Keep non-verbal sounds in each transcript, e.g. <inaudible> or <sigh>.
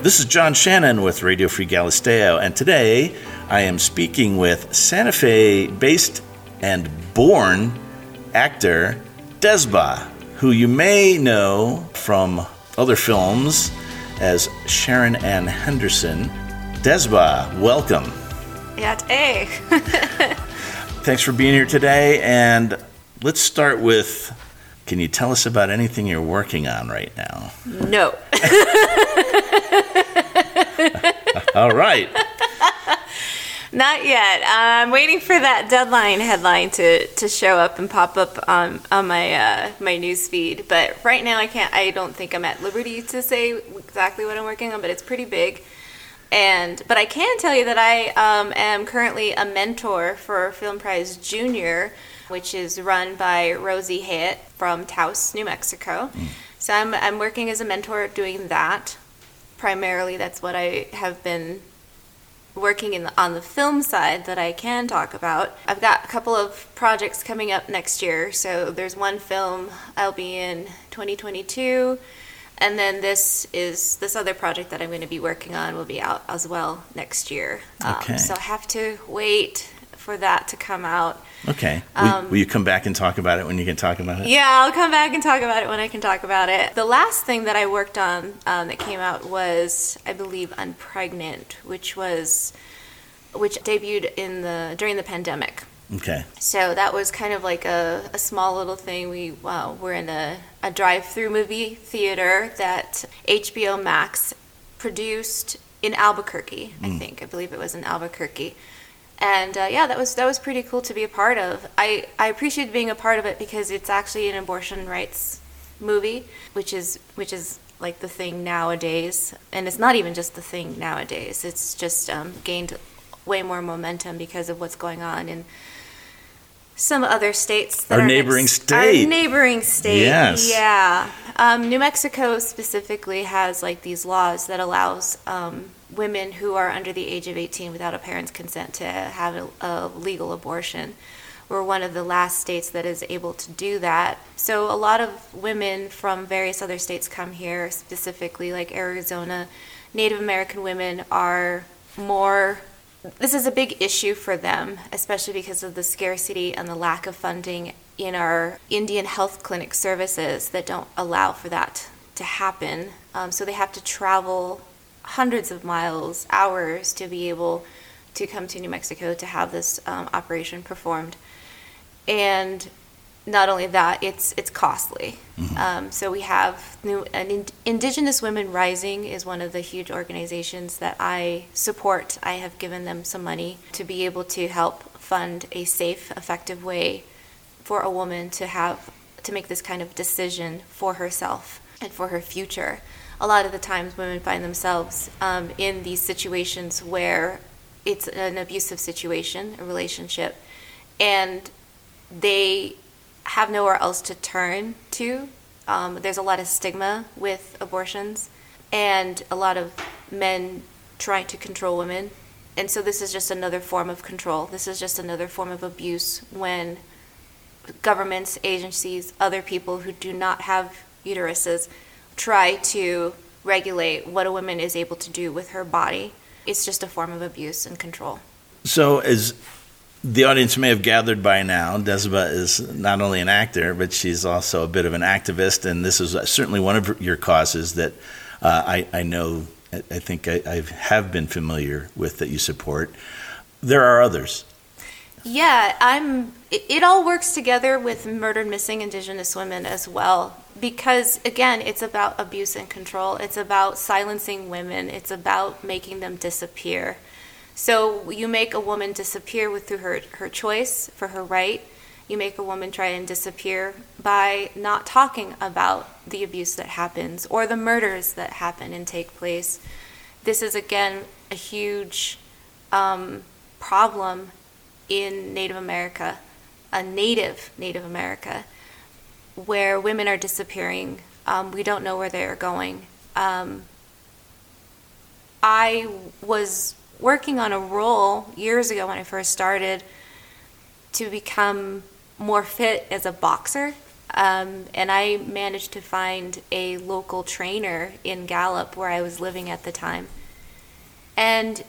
This is John Shannon with Radio Free Galisteo, and today I am speaking with Santa Fe based and born actor Desba, who you may know from other films as Sharon Ann Henderson. Desba, welcome. Yeah, hey. <laughs> Thanks for being here today, and let's start with can you tell us about anything you're working on right now? No. <laughs> All right. <laughs> Not yet. I'm waiting for that deadline headline to, to show up and pop up on on my uh, my news feed. But right now, I can't. I don't think I'm at liberty to say exactly what I'm working on. But it's pretty big. And but I can tell you that I um, am currently a mentor for Film Prize Junior which is run by Rosie Hayet from Taos, New Mexico. Mm. So I'm, I'm working as a mentor doing that. Primarily, that's what I have been working in the, on the film side that I can talk about. I've got a couple of projects coming up next year. So there's one film I'll be in 2022 and then this is this other project that I'm going to be working on will be out as well next year. Um, okay. Um, so I have to wait for that to come out. Okay. Um, will, will, you come back and talk about it when you can talk about it? Yeah, I'll come back and talk about it when I can talk about it. The last thing that I worked on um, that came out was, I believe, Unpregnant, which was which debuted in the during the pandemic. Okay. So that was kind of like a, a small little thing. We well, we're in a, a drive-through movie theater that HBO Max produced in Albuquerque. Mm. I think I believe it was in Albuquerque and uh, yeah, that was that was pretty cool to be a part of. I I appreciate being a part of it because it's actually an abortion rights movie, which is which is like the thing nowadays, and it's not even just the thing nowadays. It's just um, gained way more momentum because of what's going on in some other states. our neighboring next, state. Our neighboring state. Yes. Yeah. Um, New Mexico specifically has like these laws that allows um, women who are under the age of 18 without a parent's consent to have a, a legal abortion. We're one of the last states that is able to do that. So a lot of women from various other states come here, specifically like Arizona. Native American women are more this is a big issue for them, especially because of the scarcity and the lack of funding in our Indian health clinic services that don't allow for that to happen. Um, so they have to travel hundreds of miles, hours to be able to come to New Mexico to have this um, operation performed. And not only that, it's it's costly. Mm-hmm. Um, so we have new an Indigenous Women Rising is one of the huge organizations that I support. I have given them some money to be able to help fund a safe, effective way for a woman to have to make this kind of decision for herself and for her future a lot of the times women find themselves um, in these situations where it's an abusive situation, a relationship, and they have nowhere else to turn to. Um, there's a lot of stigma with abortions, and a lot of men trying to control women. And so, this is just another form of control. This is just another form of abuse when governments, agencies, other people who do not have uteruses try to regulate what a woman is able to do with her body. It's just a form of abuse and control. So, as the audience may have gathered by now, Desba is not only an actor, but she's also a bit of an activist, and this is certainly one of your causes that uh, I, I, know, I think I, I have been familiar with that you support. There are others. Yeah, I'm. It, it all works together with murdered missing Indigenous women as well because again it's about abuse and control. It's about silencing women. It's about making them disappear. So you make a woman disappear with through her, her choice for her right. You make a woman try and disappear by not talking about the abuse that happens or the murders that happen and take place. This is again a huge um, problem in native america a native native america where women are disappearing. Um, we don't know where they are going. Um, I was working on a role years ago when I first started to become more fit as a boxer Um, and I managed to find a local trainer in Gallup where I was living at the time. And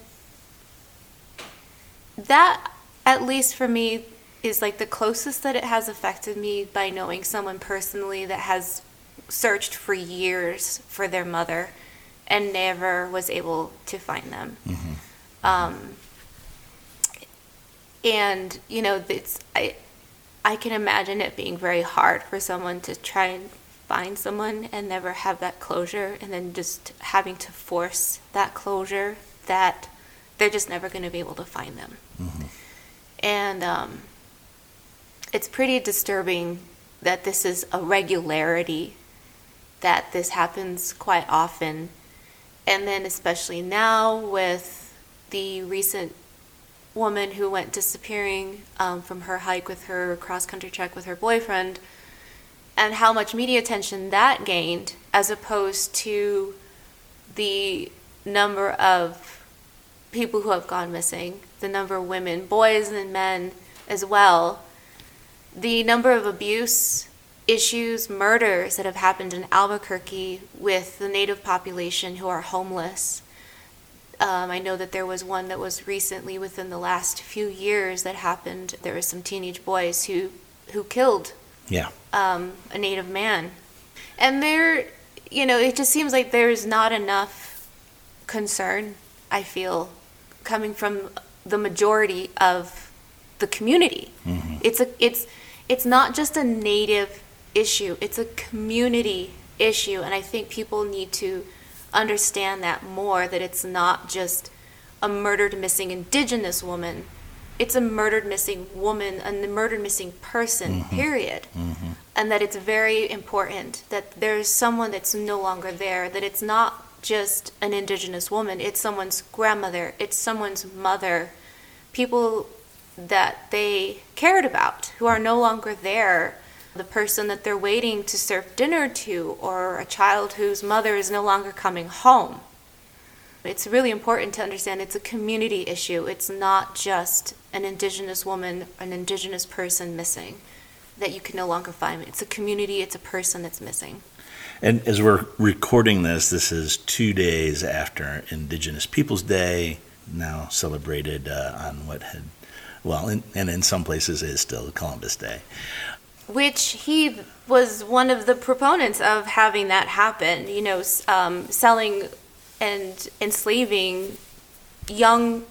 that, at least for me, is like the closest that it has affected me by knowing someone personally that has searched for years for their mother and never was able to find them. Mm-hmm. Um, and you know, it's I I can imagine it being very hard for someone to try and find someone and never have that closure, and then just having to force that closure that they're just never going to be able to find them. Mm-hmm. And um, it's pretty disturbing that this is a regularity, that this happens quite often. And then, especially now, with the recent woman who went disappearing um, from her hike with her cross country trek with her boyfriend, and how much media attention that gained, as opposed to the number of people who have gone missing, the number of women, boys and men as well, the number of abuse issues, murders that have happened in Albuquerque with the native population who are homeless. Um, I know that there was one that was recently within the last few years that happened. There were some teenage boys who who killed yeah um, a native man, and there, you know, it just seems like there's not enough concern. I feel coming from the majority of the community. Mm-hmm. It's a it's it's not just a native issue, it's a community issue. And I think people need to understand that more that it's not just a murdered missing indigenous woman, it's a murdered missing woman, and a murdered missing person, mm-hmm. period. Mm-hmm. And that it's very important that there's someone that's no longer there, that it's not just an indigenous woman, it's someone's grandmother, it's someone's mother, people that they cared about who are no longer there. The person that they're waiting to serve dinner to, or a child whose mother is no longer coming home. It's really important to understand it's a community issue. It's not just an indigenous woman, an indigenous person missing that you can no longer find. It's a community, it's a person that's missing. And as we're recording this, this is two days after Indigenous Peoples Day, now celebrated uh, on what had well, in, and in some places is still Columbus Day. Which he was one of the proponents of having that happen, you know, um, selling and enslaving young.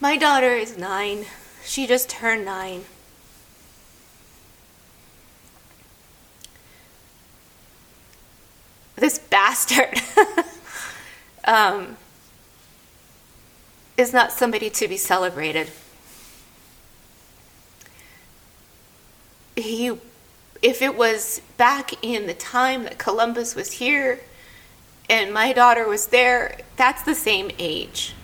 My daughter is nine. She just turned nine. This <laughs> bastard. <laughs> um, is not somebody to be celebrated. He, if it was back in the time that Columbus was here and my daughter was there, that's the same age.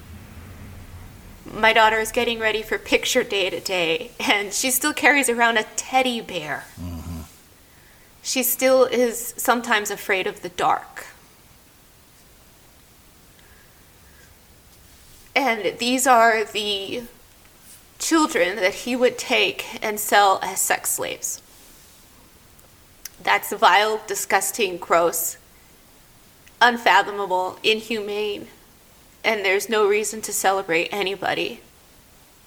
My daughter is getting ready for picture day today, and she still carries around a teddy bear. Mm-hmm. She still is sometimes afraid of the dark. And these are the children that he would take and sell as sex slaves. That's vile, disgusting, gross, unfathomable, inhumane, and there's no reason to celebrate anybody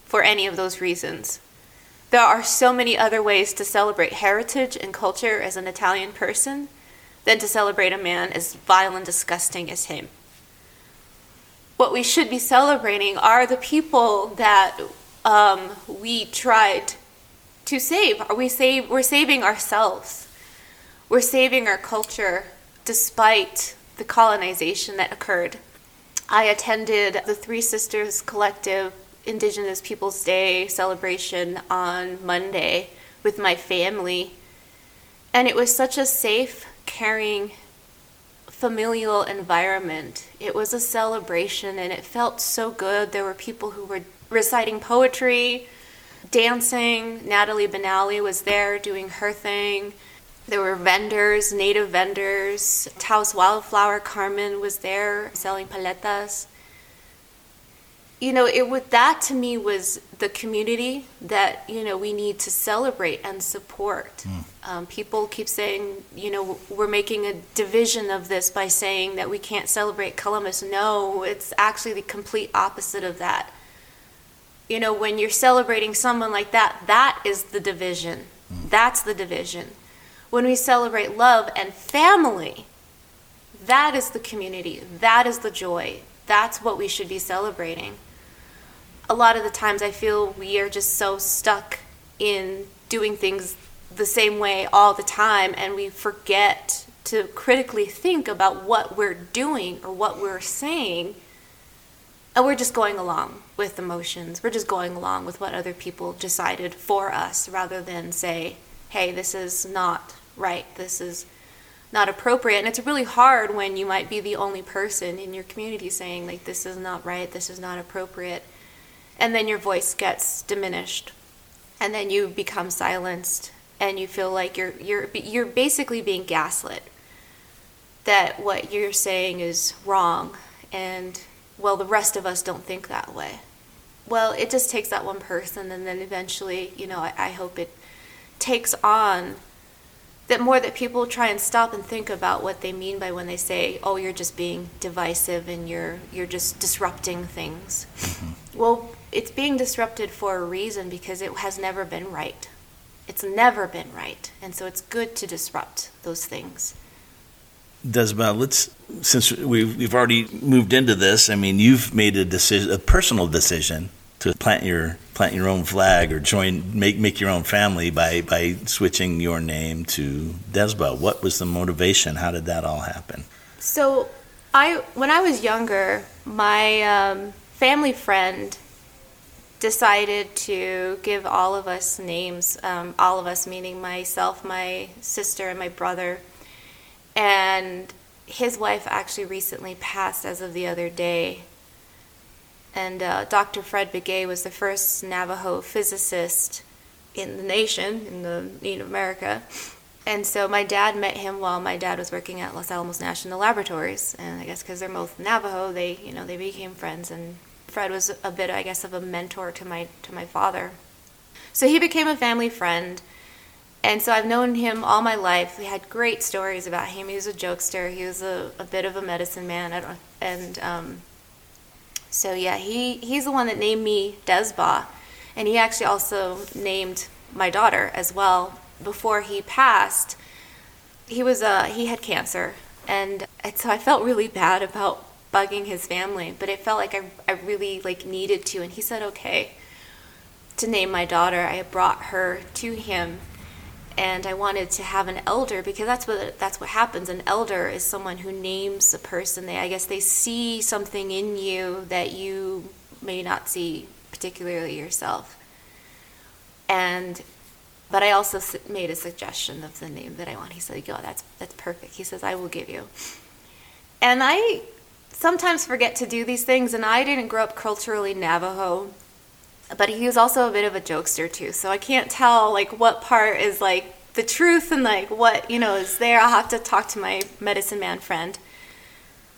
for any of those reasons. There are so many other ways to celebrate heritage and culture as an Italian person than to celebrate a man as vile and disgusting as him what we should be celebrating are the people that um, we tried to save. Are we save? We're saving ourselves. We're saving our culture despite the colonization that occurred. I attended the Three Sisters Collective Indigenous Peoples Day celebration on Monday with my family, and it was such a safe, caring, familial environment. It was a celebration and it felt so good. There were people who were reciting poetry, dancing. Natalie Benally was there doing her thing. There were vendors, native vendors. Taos Wildflower Carmen was there selling paletas. You know, it would that to me was the community that you know we need to celebrate and support. Mm. Um, people keep saying, you know, we're making a division of this by saying that we can't celebrate Columbus. No, it's actually the complete opposite of that. You know, when you're celebrating someone like that, that is the division. Mm. That's the division. When we celebrate love and family, that is the community. That is the joy. That's what we should be celebrating a lot of the times I feel we are just so stuck in doing things the same way all the time and we forget to critically think about what we're doing or what we're saying and we're just going along with emotions. We're just going along with what other people decided for us rather than say hey this is not right. This is not appropriate. And it's really hard when you might be the only person in your community saying like this is not right. This is not appropriate and then your voice gets diminished. And then you become silenced. And you feel like you're you're you're basically being gaslit. That what you're saying is wrong. And well the rest of us don't think that way. Well it just takes that one person. And then eventually you know i, I hope it takes on that more that people try and stop and think about what they mean by when they say oh you're just being divisive and you're you're just disrupting things. Mm-hmm. well it's being disrupted for a reason because it has never been right. It's never been right. And so it's good to disrupt those things. Desba, let's since we've, we've already moved into this. I mean, you've made a decision, a personal decision, to plant your plant your own flag or join make make your own family by by switching your name to Desba. What was the motivation? How did that all happen? So, I when I was younger, my um, family friend decided to give all of us names, um, all of us meaning myself, my sister, and my brother. And his wife actually recently passed as of the other day. And uh, Dr. Fred Begay was the first Navajo physicist in the nation, in the in America. And so my dad met him while my dad was working at Los Alamos National Laboratories, and I guess because they're both Navajo, they you know they became friends and Fred was a bit, I guess, of a mentor to my to my father. So he became a family friend, and so I've known him all my life. We had great stories about him. He was a jokester. He was a, a bit of a medicine man. And um, so yeah, he he's the one that named me Desba, and he actually also named my daughter as well. Before he passed, he was uh, he had cancer, and, and so I felt really bad about bugging his family, but it felt like I, I really like needed to. And he said, okay, to name my daughter. I brought her to him and I wanted to have an elder because that's what that's what happens. An elder is someone who names a person. They I guess they see something in you that you may not see particularly yourself. And but I also made a suggestion of the name that I want. He said, "Yo, that's that's perfect." He says, "I will give you." And I sometimes forget to do these things, and I didn't grow up culturally Navajo, but he was also a bit of a jokester too. So I can't tell like what part is like the truth and like what you know is there. I'll have to talk to my medicine man friend.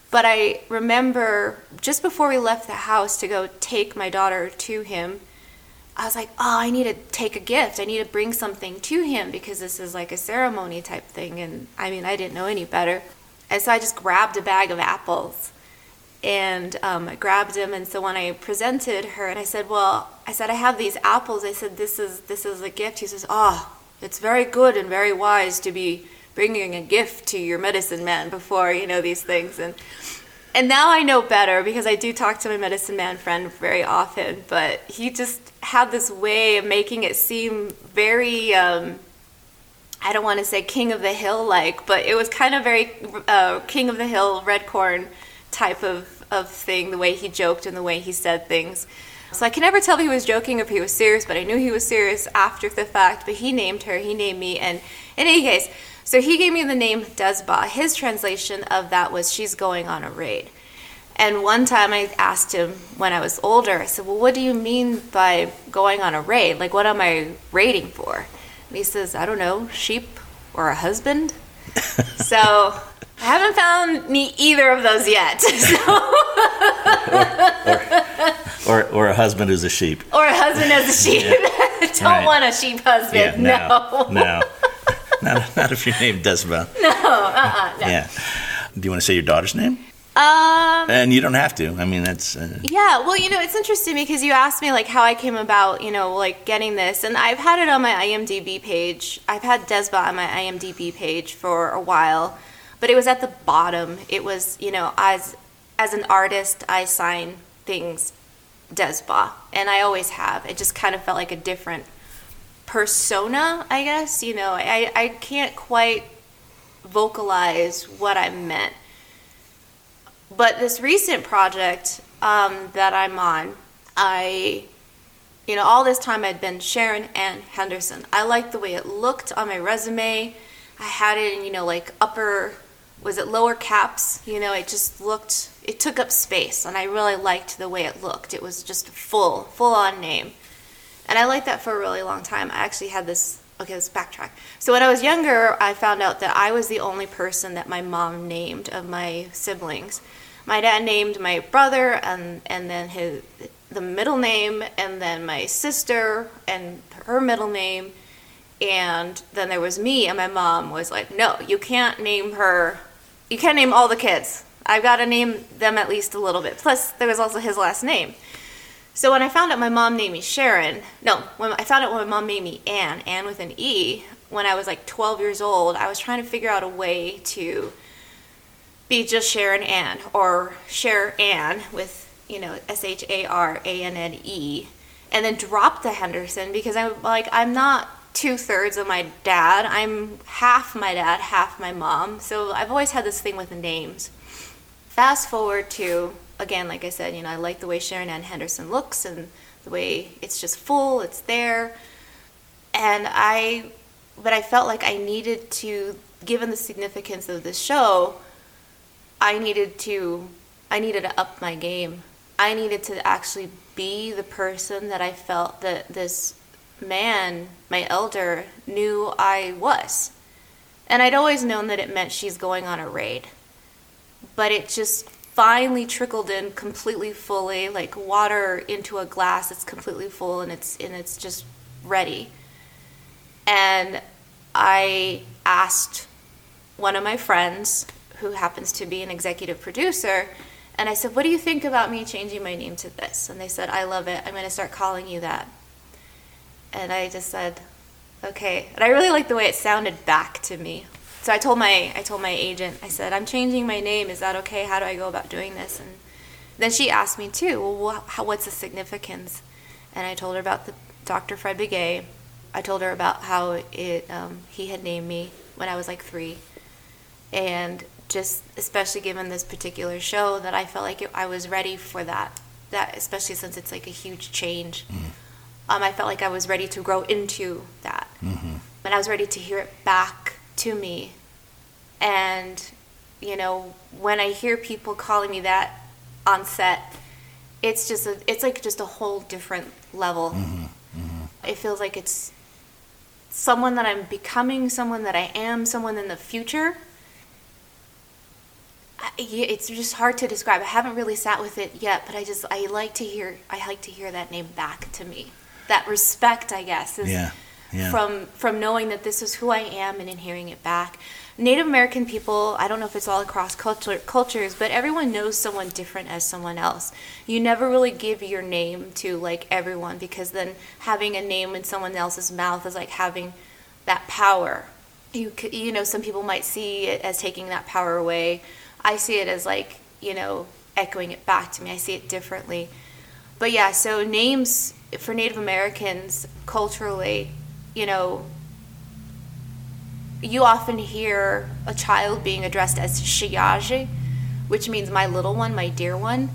But I remember just before we left the house to go take my daughter to him, I was like, oh, I need to take a gift. I need to bring something to him because this is like a ceremony type thing. And I mean, I didn't know any better. And so I just grabbed a bag of apples and um, I grabbed him. And so when I presented her, and I said, "Well, I said I have these apples." I said, "This is this is a gift." He says, "Oh, it's very good and very wise to be bringing a gift to your medicine man before you know these things." And and now I know better because I do talk to my medicine man friend very often. But he just had this way of making it seem very. Um, I don't want to say king of the hill like, but it was kind of very uh, king of the hill Redcorn type of of thing, the way he joked and the way he said things. So I can never tell if he was joking or if he was serious, but I knew he was serious after the fact. But he named her, he named me, and in any case, so he gave me the name Desba. His translation of that was "she's going on a raid." And one time I asked him when I was older, I said, "Well, what do you mean by going on a raid? Like, what am I raiding for?" And he says, "I don't know, sheep or a husband." <laughs> so I haven't found me either of those yet. <laughs> So. <laughs> or, or, or, a husband who's a sheep. Or a husband as a sheep. Yeah. Don't right. want a sheep husband. Yeah, no. No. no. not, not if you're named Desba. No, uh-uh, no. Yeah. Do you want to say your daughter's name? Um, and you don't have to. I mean, that's. Uh, yeah, well, you know, it's interesting because you asked me like how I came about, you know, like getting this, and I've had it on my IMDb page. I've had Desba on my IMDb page for a while, but it was at the bottom. It was, you know, as as an artist, I sign things Desba, and I always have. It just kind of felt like a different persona, I guess. You know, I I can't quite vocalize what I meant but this recent project um, that I'm on, I, you know, all this time I'd been Sharon Ann Henderson. I liked the way it looked on my resume. I had it in, you know, like upper, was it lower caps? You know, it just looked, it took up space, and I really liked the way it looked. It was just full, full on name. And I liked that for a really long time. I actually had this okay, let's backtrack. So when I was younger, I found out that I was the only person that my mom named of my siblings my dad named my brother and and then his the middle name and then my sister and her middle name. And then there was me and my mom was like no you can't name her you can't name all the kids. I've got to name them at least a little bit. Plus there was also his last name. So when i found out my mom named me sharon no when i found out when my mom named me anne anne with an e when i was like 12 years old i was trying to figure out a way to be just Sharon Ann or Share Ann with, you know, S H A R A N N E, and then drop the Henderson because I'm like, I'm not two thirds of my dad. I'm half my dad, half my mom. So I've always had this thing with the names. Fast forward to, again, like I said, you know, I like the way Sharon Ann Henderson looks and the way it's just full, it's there. And I, but I felt like I needed to, given the significance of this show, I needed to I needed to up my game. I needed to actually be the person that I felt that this man, my elder, knew I was. And I'd always known that it meant she's going on a raid. But it just finally trickled in completely fully, like water into a glass that's completely full and it's and it's just ready. And I asked one of my friends who happens to be an executive producer. And I said, What do you think about me changing my name to this? And they said, I love it. I'm going to start calling you that. And I just said, Okay. And I really liked the way it sounded back to me. So I told my I told my agent, I said, I'm changing my name. Is that okay? How do I go about doing this? And then she asked me too, well, how, what's the significance? And I told her about the Dr. Fred Begay. I told her about how it um, he had named me when I was like three, and just especially given this particular show that I felt like it, I was ready for that. That especially since it's like a huge change. Mm. Um, I felt like I was ready to grow into that, mm-hmm. and I was ready to hear it back to me. And you know, when I hear people calling me that on set, it's just a, it's like just a whole different level. Mm-hmm. Mm-hmm. It feels like it's someone that I'm becoming, someone that I am, someone in the future it's just hard to describe. I haven't really sat with it yet, but I just I like to hear I like to hear that name back to me. That respect, I guess, is yeah, yeah. from from knowing that this is who I am and in hearing it back. Native American people, I don't know if it's all across culture, cultures, but everyone knows someone different as someone else. You never really give your name to like everyone because then having a name in someone else's mouth is like having that power. You you know, some people might see it as taking that power away I see it as like, you know, echoing it back to me. I see it differently. But yeah, so names for Native Americans culturally, you know, you often hear a child being addressed as Shiyaji, which means my little one, my dear one,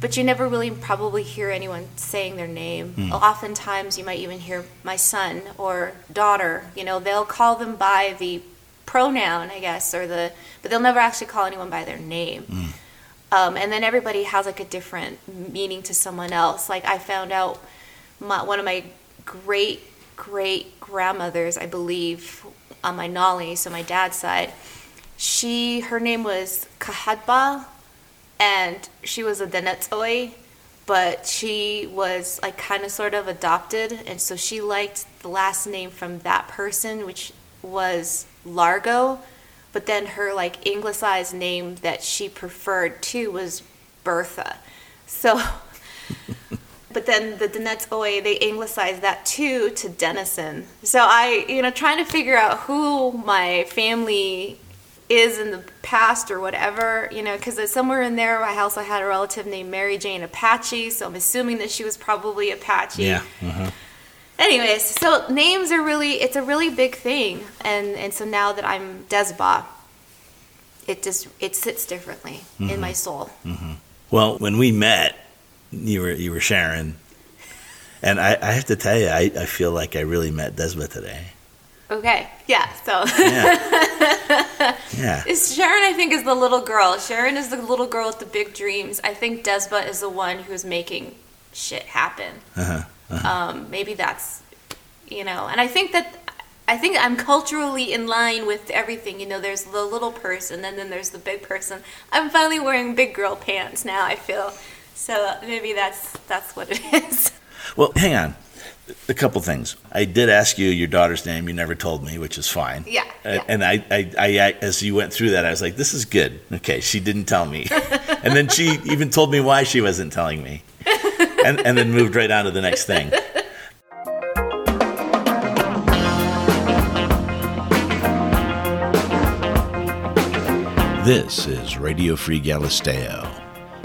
but you never really probably hear anyone saying their name. Mm. Oftentimes, you might even hear my son or daughter. You know, they'll call them by the pronoun, I guess, or the, but they'll never actually call anyone by their name. Mm. Um, and then everybody has like a different meaning to someone else. Like I found out my, one of my great great grandmothers, I believe, on my Nolly, so my dad's side, she her name was Kahadba, and she was a Denetsoi, but she was like kind of sort of adopted, and so she liked the last name from that person, which was Largo. But then her like anglicized name that she preferred too was Bertha. So, <laughs> but then the Denetsoi, they anglicized that too to Denison. So I, you know, trying to figure out who my family is in the past or whatever, you know, because somewhere in there, I also had a relative named Mary Jane Apache, so I'm assuming that she was probably Apache. Yeah. Uh-huh. Anyways, so names are really, it's a really big thing. And, and so now that I'm Desba, it just, it sits differently mm-hmm. in my soul. Mm-hmm. Well, when we met, you were, you were Sharon. And I, I have to tell you, I, I feel like I really met Desba today. Okay. Yeah. So. Yeah. <laughs> yeah. Sharon? I think is the little girl. Sharon is the little girl with the big dreams. I think Desba is the one who's making shit happen. Uh-huh. Uh-huh. Um, maybe that's, you know, and I think that. I think I'm culturally in line with everything. You know, there's the little person, and then there's the big person. I'm finally wearing big girl pants now. I feel so. Maybe that's that's what it <laughs> is. Well, hang on a couple things. I did ask you your daughter's name. You never told me, which is fine. Yeah. yeah. And I, I, I, as you went through that, I was like, this is good. Okay, she didn't tell me. <laughs> and then she even told me why she wasn't telling me. <laughs> And, and then moved right on to the next thing. This is Radio Free Galisteo.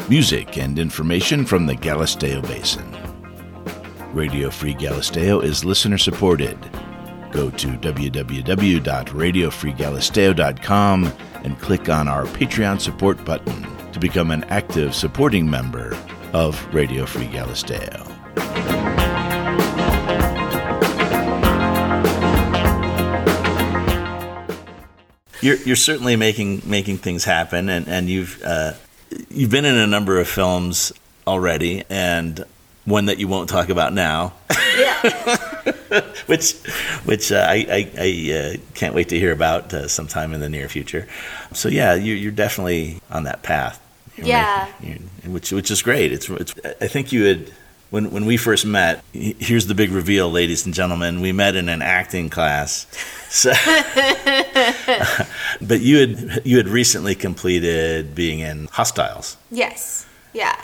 Music and information from the Galisteo Basin. Radio Free Galisteo is listener supported. Go to www.radiofreegalisteo.com and click on our Patreon support button to become an active supporting member of Radio Free Galisteo. You're, you're certainly making making things happen, and and you've uh, you've been in a number of films already, and one that you won't talk about now. Yeah. <laughs> which, which uh, I, I, I uh, can't wait to hear about uh, sometime in the near future. So yeah, you, are definitely on that path. You're yeah. Making, which, which is great. It's, it's. I think you had when when we first met. Here's the big reveal, ladies and gentlemen. We met in an acting class. <laughs> So, but you had you had recently completed being in Hostiles. Yes. Yeah.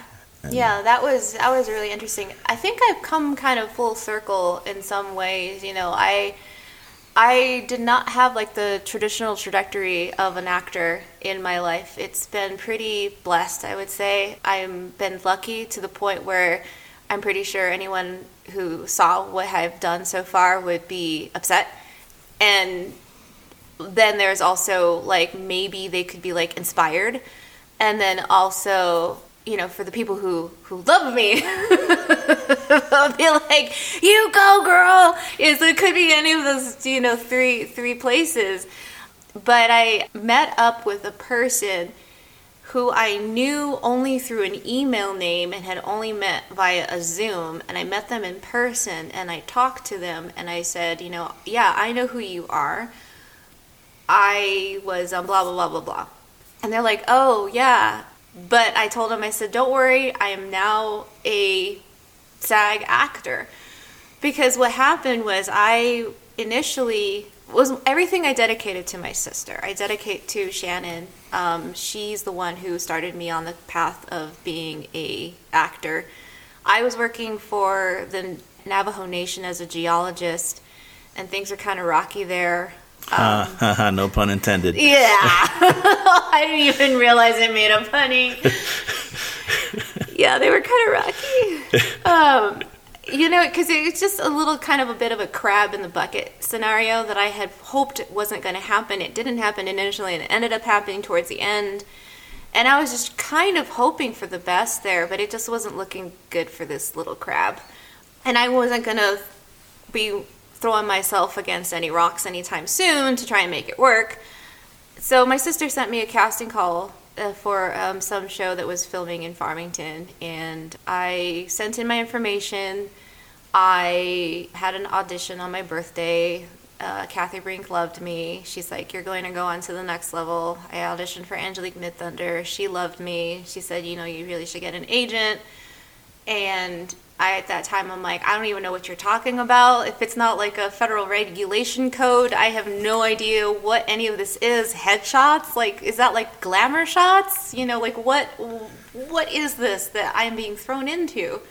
And yeah, that was that was really interesting. I think I've come kind of full circle in some ways. You know, I I did not have like the traditional trajectory of an actor in my life. It's been pretty blessed, I would say. I've been lucky to the point where I'm pretty sure anyone who saw what I've done so far would be upset. And then there's also like maybe they could be like inspired. And then also you know, for the people who who love me, <laughs> I'll be like, "You go, girl." Yeah, it could be any of those, you know, three three places. But I met up with a person who I knew only through an email name and had only met via a Zoom. And I met them in person and I talked to them and I said, you know, yeah, I know who you are. I was on blah, blah, blah, blah, blah. And they're like, oh, yeah, but I told him, I said, don't worry, I am now a SAG actor. Because what happened was I initially was everything I dedicated to my sister. I dedicate to Shannon. Um, she's the one who started me on the path of being a actor. I was working for the Navajo Nation as a geologist, and things are kind of rocky there. Um, <laughs> no pun intended. Yeah. <laughs> I didn't even realize I made a punny. yeah, they were kind of rocky. Um, you know, because it's just a little kind of a bit of a crab in the bucket scenario that I had hoped wasn't going to happen. It didn't happen initially, and it ended up happening towards the end. And I was just kind of hoping for the best there, but it just wasn't looking good for this little crab. And I wasn't going to be throwing myself against any rocks anytime soon to try and make it work. So my sister sent me a casting call uh, for um, some show that was filming in Farmington, and I sent in my information. I had an audition on my birthday. uh, Kathy Brink loved me. She's like, You're going to go on to the next level. I auditioned for Angelique Midthunder. She loved me. She said, You know, you really should get an agent. And I, at that time, I'm like, I don't even know what you're talking about. If it's not like a federal regulation code, I have no idea what any of this is. Headshots? Like, is that like glamour shots? You know, like what, what is this that I'm being thrown into?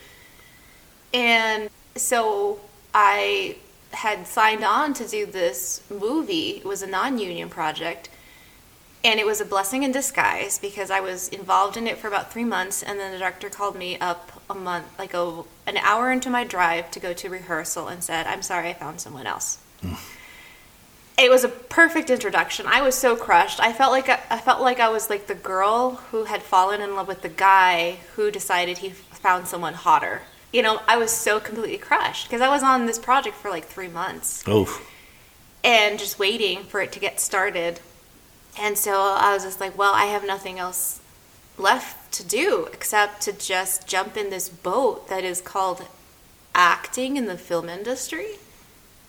And so I had signed on to do this movie. It was a non union project. And it was a blessing in disguise because I was involved in it for about three months, and then the director called me up a month, like a, an hour into my drive to go to rehearsal, and said, "I'm sorry, I found someone else." Hmm. it was a perfect introduction. I was so crushed. I felt like I, I felt like I was like the girl who had fallen in love with the guy who decided he found someone hotter you know, I was so completely crushed because I was on this project for like three months. Oh. And just waiting for it to get started. And so I was just like, well, I have nothing else left to do except to just jump in this boat that is called acting in the film industry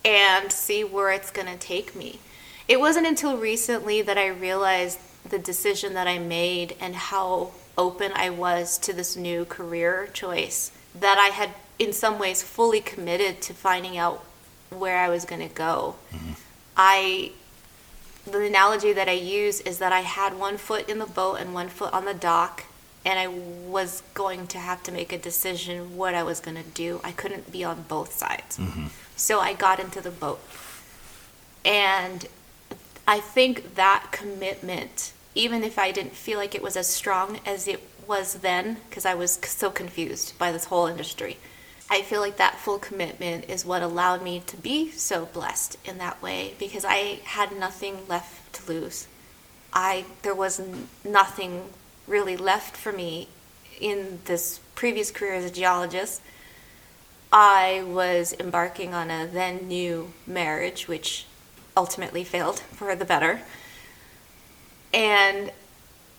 and see where it's going to take me. It wasn't until recently that I realized the decision that I made and how open I was to this new career choice that I had in some ways fully committed to finding out where I was going to go. Mm-hmm. I the analogy that I use is that I had one foot in the boat and one foot on the dock and I was going to have to make a decision what I was going to do. I couldn't be on both sides. Mm-hmm. So I got into the boat. And I think that commitment, even if I didn't feel like it was as strong as it was then because I was so confused by this whole industry. I feel like that full commitment is what allowed me to be so blessed in that way because I had nothing left to lose. I there was nothing really left for me in this previous career as a geologist. I was embarking on a then new marriage which ultimately failed for the better. And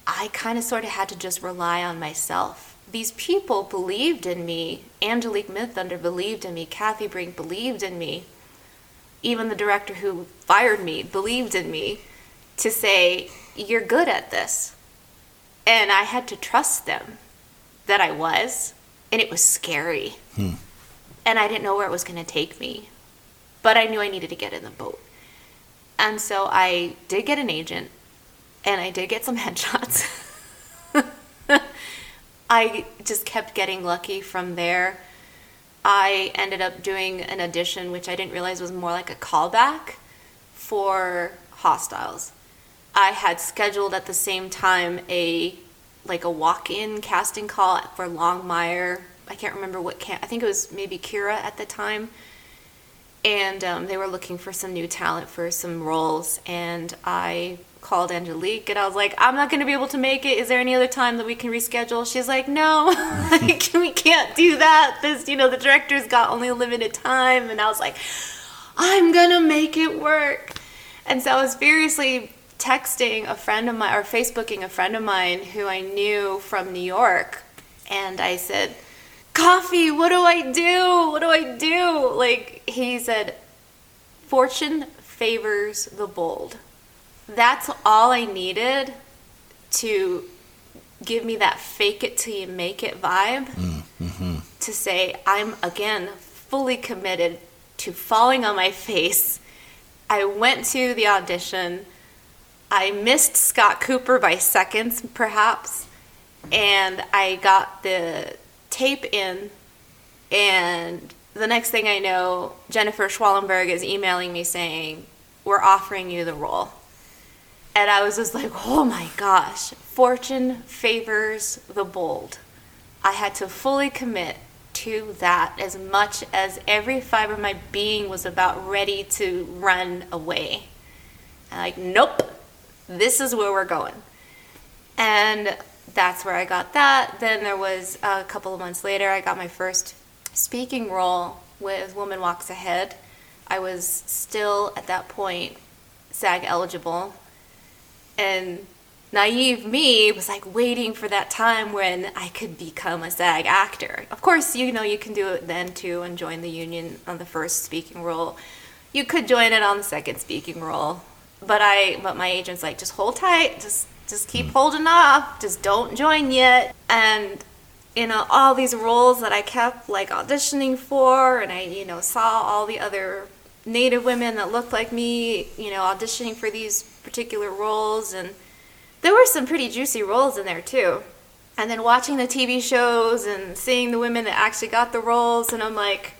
I kind of sort of had to just rely on myself. These people believed in me. Angelique Midthunder believed in me. Kathy Brink believed in me. Even the director who fired me believed in me to say, You're good at this. And I had to trust them that I was. And it was scary. Hmm. And I didn't know where it was going to take me. But I knew I needed to get in the boat. And so I did get an agent and I did get some <laughs> headshots. <laughs> I just kept getting lucky from there. I ended up doing an audition, which I didn't realize was more like a callback for Hostiles. I had scheduled at the same time a like a walk-in casting call for Longmire. I can't remember what camp. I think it was maybe Kira at the time, and um, they were looking for some new talent for some roles. And I called Angelique and I was like, I'm not going to be able to make it. Is there any other time that we can reschedule? She's like, no, <laughs> like, we can't do that. This, you know, the director's got only a limited time. And I was like, I'm going to make it work. And so I was furiously texting a friend of mine or Facebooking a friend of mine who I knew from New York. And I said, Coffee, what do I do? What do I do? Like, he said, Fortune favors the bold that's all I needed to give me that fake it till you make it vibe mm-hmm. to say I'm again fully committed to falling on my face. I went to the audition. I missed Scott Cooper by seconds, perhaps, and I got the tape in. And the next thing I know, Jennifer Schwallenberg is emailing me saying, We're offering you the role. And I was just like, oh my gosh, fortune favors the bold. I had to fully commit to that as much as every fiber of my being was about ready to run away. And like, nope, this is where we're going. And that's where I got that. Then there was a couple of months later, I got my first speaking role with Woman Walks Ahead. I was still at that point SAG eligible and naive me was like waiting for that time when I could become a SAG actor. Of course, you know, you can do it then too and join the union on the first speaking role. you could join it on the second speaking role, but I but my agent's like, just hold tight, just just keep holding off, just don't join yet. And you know all these roles that I kept like auditioning for, and I you know saw all the other Native women that looked like me, you know, auditioning for these particular roles, and there were some pretty juicy roles in there too. And then watching the TV shows and seeing the women that actually got the roles, and I'm like,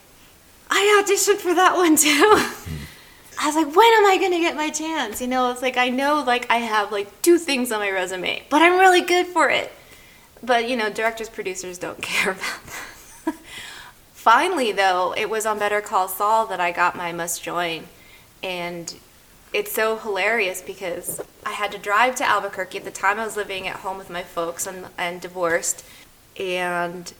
I auditioned for that one too. <laughs> I was like, when am I gonna get my chance? You know, it's like I know like I have like two things on my resume, but I'm really good for it. But you know, directors, producers don't <laughs> care about that. Finally, though, it was on Better Call Saul that I got my must join, and it's so hilarious because I had to drive to Albuquerque at the time I was living at home with my folks and, and divorced, and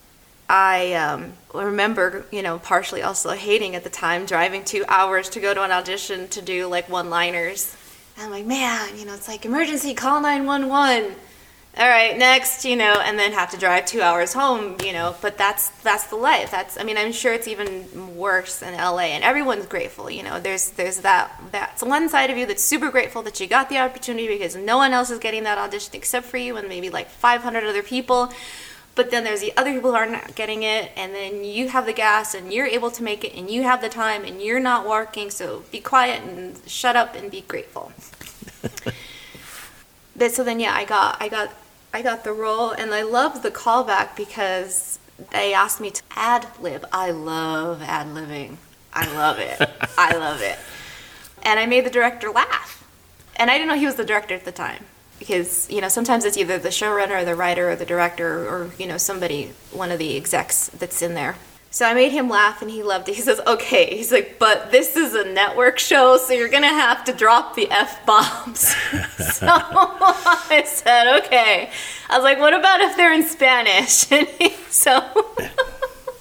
I um, remember, you know, partially also hating at the time driving two hours to go to an audition to do like one liners. I'm like, man, you know, it's like emergency, call 911. All right, next, you know, and then have to drive two hours home, you know. But that's that's the life. That's I mean, I'm sure it's even worse in LA, and everyone's grateful. You know, there's there's that that's one side of you that's super grateful that you got the opportunity because no one else is getting that audition except for you and maybe like 500 other people but then there's the other people who are not getting it and then you have the gas and you're able to make it and you have the time and you're not working so be quiet and shut up and be grateful. <laughs> But so then yeah i got i got i got the role and i loved the callback because they asked me to ad lib. I love ad libbing. I love it. <laughs> I love it. And i made the director laugh. And i didn't know he was the director at the time because you know sometimes it's either the showrunner or the writer or the director or you know somebody one of the execs that's in there. So i made him laugh and he loved it. He says okay. He's like but this is a network show so you're gonna have to drop the f-bombs. <laughs> So <laughs> i said okay. I was like what about if they're in spanish? <laughs> And he, so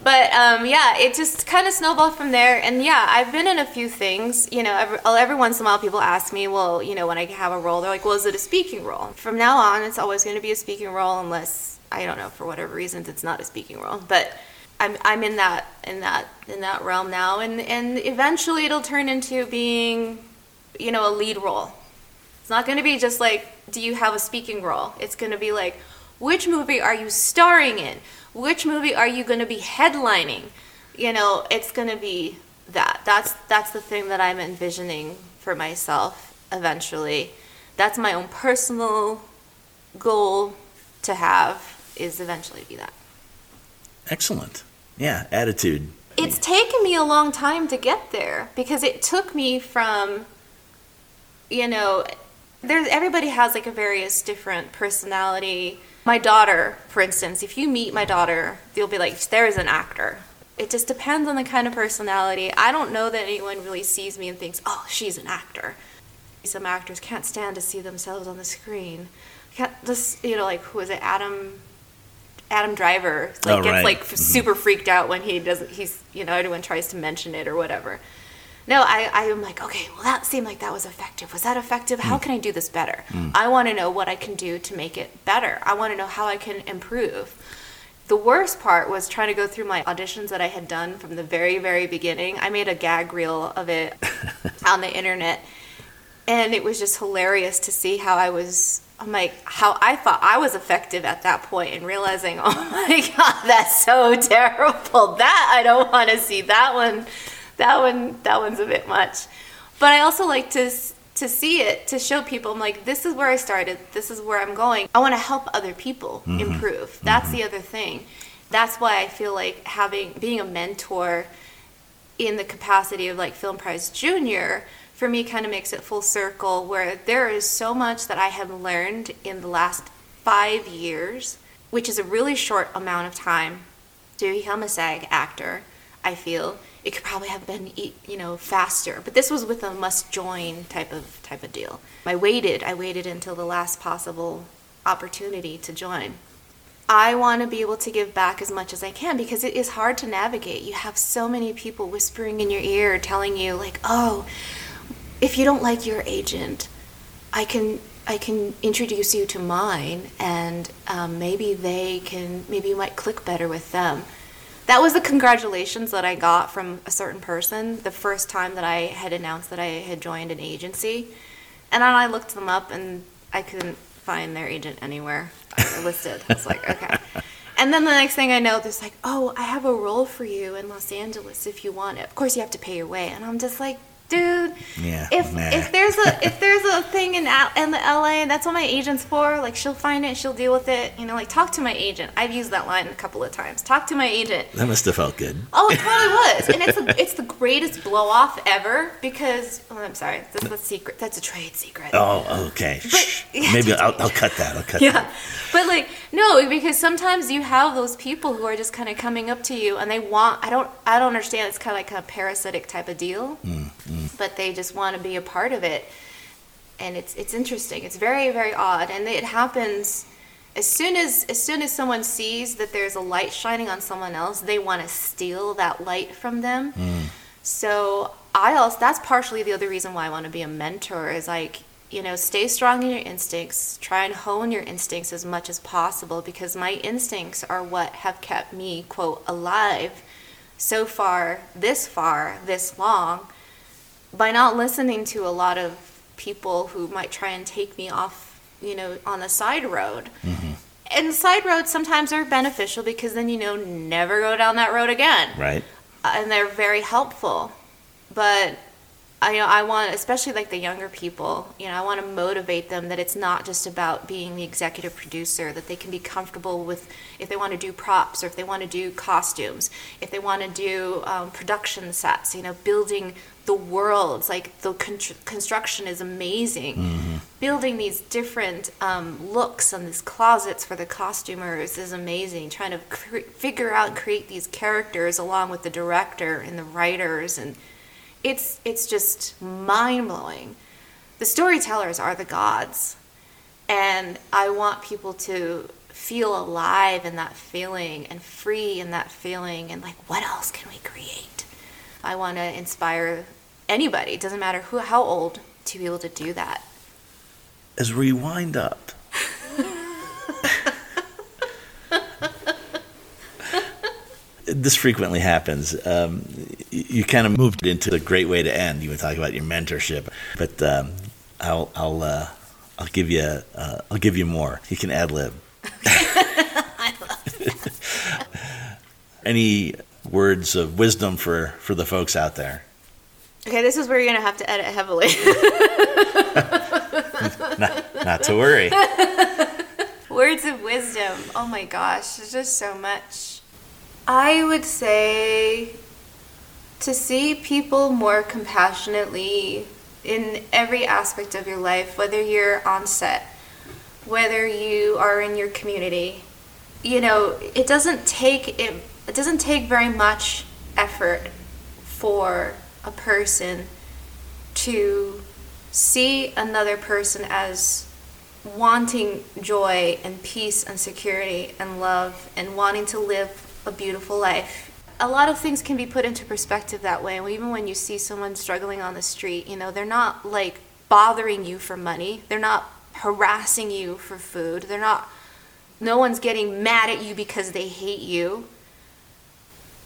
but um, yeah, it just kind of snowballed from there. And yeah, I've been in a few things. You know, every, every once in a while, people ask me, well, you know, when I have a role, they're like, well, is it a speaking role? From now on, it's always going to be a speaking role, unless I don't know for whatever reasons it's not a speaking role. But I'm I'm in that in that in that realm now, and and eventually it'll turn into being, you know, a lead role. It's not going to be just like, do you have a speaking role? It's going to be like, which movie are you starring in? Which movie are you going to be headlining? You know, it's going to be that. That's that's the thing that I'm envisioning for myself eventually. That's my own personal goal to have is eventually be that. Excellent. Yeah, attitude. It's taken me a long time to get there because it took me from you know, there's everybody has like a various different personality my daughter, for instance, if you meet my daughter, you'll be like, there is an actor. It just depends on the kind of personality. I don't know that anyone really sees me and thinks, oh, she's an actor. Some actors can't stand to see themselves on the screen. Can't just, you know, like, who is it? Adam Adam Driver like oh, gets right. like mm-hmm. super freaked out when he doesn't he's you know everyone tries to mention it or whatever no, I, I'm like, okay, well, that seemed like that was effective. Was that effective? How hmm. can I do this better? Hmm. I want to know what I can do to make it better. I want to know how I can improve. The worst part was trying to go through my auditions that I had done from the very, very beginning. I made a gag reel of it <laughs> on the internet, and it was just hilarious to see how I was. I'm like, how I thought I was effective at that point, and realizing, <laughs> oh my god, that's so terrible. That I don't want to see that one that one that one's a bit much. But I also like to to see it to show people I'm like this is where I started, this is where I'm going. I want to help other people mm-hmm. improve. That's mm-hmm. the other thing. That's why I feel like having being a mentor in the capacity of like Film Prize Junior for me kind of makes it full circle where there is so much that I have learned in the last 5 years, which is a really short amount of time to become a SAG actor, I feel it could probably have been you know faster. But this was with a must join type of type of deal. I waited i waited until the last possible opportunity to join. I want to be able to give back as much as i can because it is hard to navigate. You have so many people whispering in your ear telling you like oh if you don't like your agent i can i can introduce you to mine and um, maybe they can maybe you might click better with them that was the congratulations that I got from a certain person the first time that I had announced that I had joined an agency. And then I looked them up and I couldn't find their agent anywhere listed. I was like, okay. And then the next thing I know, there's like, oh, I have a role for you in Los Angeles if you want it. Of course, you have to pay your way. And I'm just like, dude. Yeah. If nah. if there's a if <laughs> there's a thing in in the LA, that's what my agent's for. Like she'll find it, she'll deal with it. You know, like talk to my agent. I've used that line a couple of times. Talk to my agent. that must have felt good. Oh, it totally was, and it's <laughs> a, it's the greatest blow off ever because oh, I'm sorry, that's a secret. That's a trade secret. Oh, okay. Shh. <laughs> Maybe I'll, I'll cut that. I'll cut Yeah, that. but like no, because sometimes you have those people who are just kind of coming up to you and they want. I don't. I don't understand. It's kind of like a parasitic type of deal, mm, mm. Mm-hmm. but they just want to be a part of it, and it's it's interesting. It's very very odd, and it happens as soon as as soon as someone sees that there's a light shining on someone else, they want to steal that light from them. Mm. So I also that's partially the other reason why I want to be a mentor is like you know stay strong in your instincts, try and hone your instincts as much as possible because my instincts are what have kept me quote alive so far this far this long by not listening to a lot of people who might try and take me off you know on the side road. Mm-hmm. And side roads sometimes are beneficial because then you know never go down that road again Right. Uh, and they're very helpful. But I know I want, especially like the younger people, you know, I want to motivate them that it's not just about being the executive producer, that they can be comfortable with if they want to do props or if they want to do costumes, if they want to do um, production sets, you know, building the worlds. Like the con- construction is amazing. Building these different um, looks and these closets for the costumers is amazing. Trying to cre- figure out and create these characters along with the director and the writers and it's it's just mind blowing. The storytellers are the gods, and I want people to feel alive in that feeling and free in that feeling and like what else can we create? I want to inspire anybody, it doesn't matter who how old, to be able to do that. As we wind up, <laughs> this frequently happens. Um, you, kind of moved it into a great way to end. You would talk about your mentorship, but um, I'll I'll uh, I'll give you uh, I'll give you more. You can ad lib. <laughs> Any words of wisdom for for the folks out there? Okay, this is where you're gonna have to edit heavily. <laughs> <laughs> Not, not to worry. Words of wisdom. Oh my gosh, there's just so much. I would say to see people more compassionately in every aspect of your life, whether you're on set, whether you are in your community. You know, it doesn't take it, it doesn't take very much effort for a person to see another person as wanting joy and peace and security and love and wanting to live a beautiful life. A lot of things can be put into perspective that way. Even when you see someone struggling on the street, you know, they're not like bothering you for money. They're not harassing you for food. They're not no one's getting mad at you because they hate you.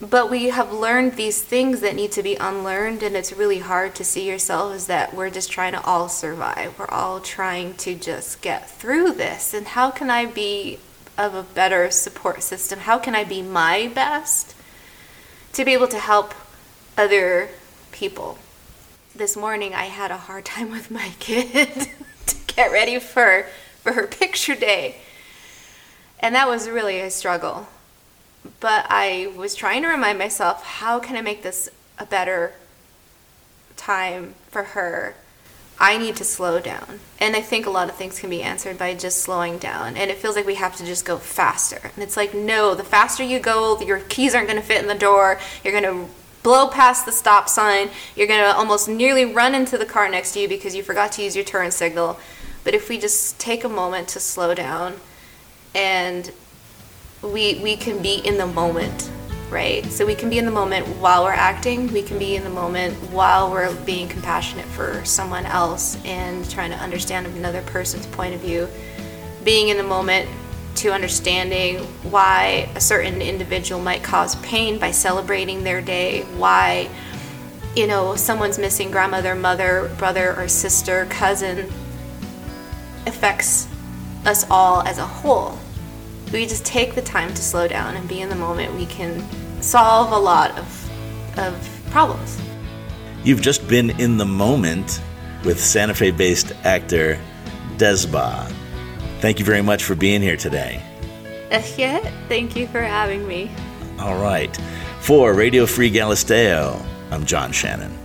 But we have learned these things that need to be unlearned, and it's really hard to see yourself as that we're just trying to all survive. We're all trying to just get through this. And how can I be of a better support system? How can I be my best to be able to help other people? This morning, I had a hard <laughs> time with my kid <laughs> to get ready for, for her picture day. And that was really a struggle but I was trying to remind myself how can I make this a better time for her? I need to slow down. And I think a lot of things can be answered by just slowing down. And it feels like we have to just go faster. And it's like, no, the faster you go, your keys aren't going to fit in the door. You're going to blow past the stop sign. You're going to almost nearly run into the car next to you because you forgot to use your turn signal. But if we just take a moment to slow down and we we can be in the moment right. So we can be in the moment while we're acting. We can be in the moment while we're being compassionate for someone else and trying to understand another person's point of view. Being in the moment to understanding why a certain individual might cause pain by celebrating their day, why you know someone's missing grandmother, mother, brother or sister, cousin affects us all as a whole. We just take the time to slow down and be in the moment, we can solve a lot of of problems. You've just been in the moment with Santa Fe based actor Desba. Thank you very much for being here today. Yeah, thank you for having me. All right. For Radio Free Galisteo, I'm John Shannon.